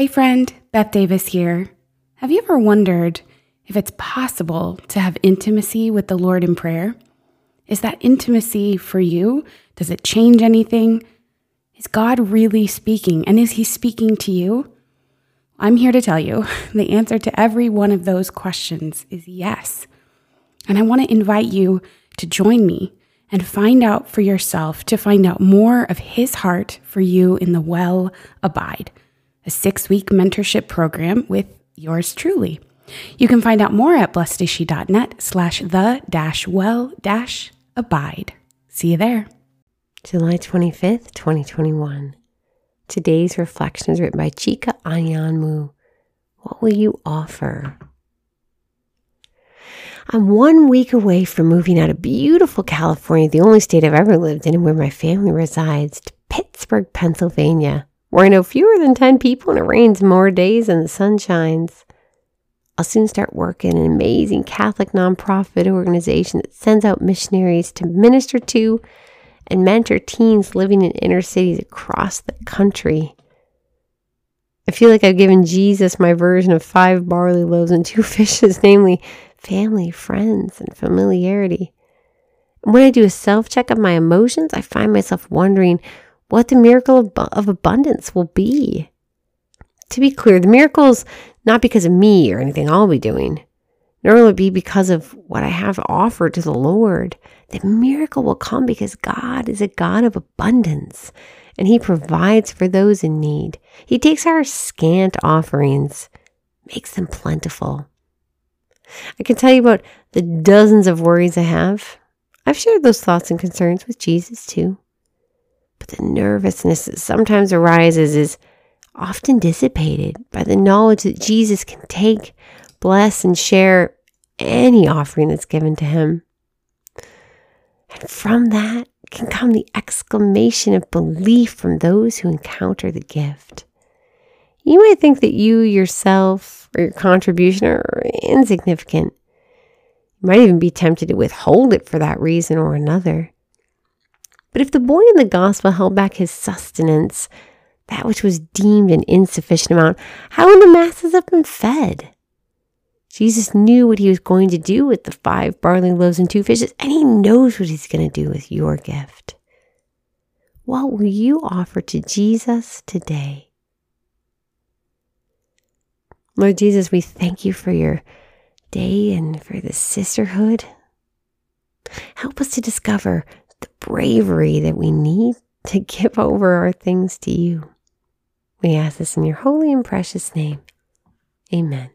Hey, friend, Beth Davis here. Have you ever wondered if it's possible to have intimacy with the Lord in prayer? Is that intimacy for you? Does it change anything? Is God really speaking? And is He speaking to you? I'm here to tell you the answer to every one of those questions is yes. And I want to invite you to join me and find out for yourself, to find out more of His heart for you in the Well Abide a six week mentorship program with yours truly. You can find out more at blessedshe.net slash the dash well dash abide. See you there. July 25th, 2021. Today's reflection is written by Chika Anyanwu. What will you offer? I'm one week away from moving out of beautiful California, the only state I've ever lived in and where my family resides, to Pittsburgh, Pennsylvania where I know fewer than 10 people and it rains more days than the sun shines. I'll soon start working in an amazing Catholic nonprofit organization that sends out missionaries to minister to and mentor teens living in inner cities across the country. I feel like I've given Jesus my version of five barley loaves and two fishes, namely family, friends, and familiarity. When I do a self check of my emotions, I find myself wondering what the miracle of, abundance will be. To be clear, the miracle is not because of me or anything I'll be doing, nor will it be because of what I have offered to the Lord. The miracle will come because God is a God of abundance and He provides for those in need. He takes our scant offerings, makes them plentiful. I can tell you about the dozens of worries I have. I've shared those thoughts and concerns with Jesus too. But the nervousness that sometimes arises is often dissipated by the knowledge that Jesus can take, bless, and share any offering that's given to him. And from that can come the exclamation of belief from those who encounter the gift. You might think that you yourself or your contribution are insignificant. You might even be tempted to withhold it for that reason or another. But if the boy in the gospel held back his sustenance, that which was deemed an insufficient amount, how would the masses have been fed? Jesus knew what he was going to do with the five barley loaves and two fishes, and he knows what he's going to do with your gift. What will you offer to Jesus today? Lord Jesus, we thank you for your day and for the sisterhood. Help us to discover the bravery that we need to give over our things to you. We ask this in your holy and precious name. Amen.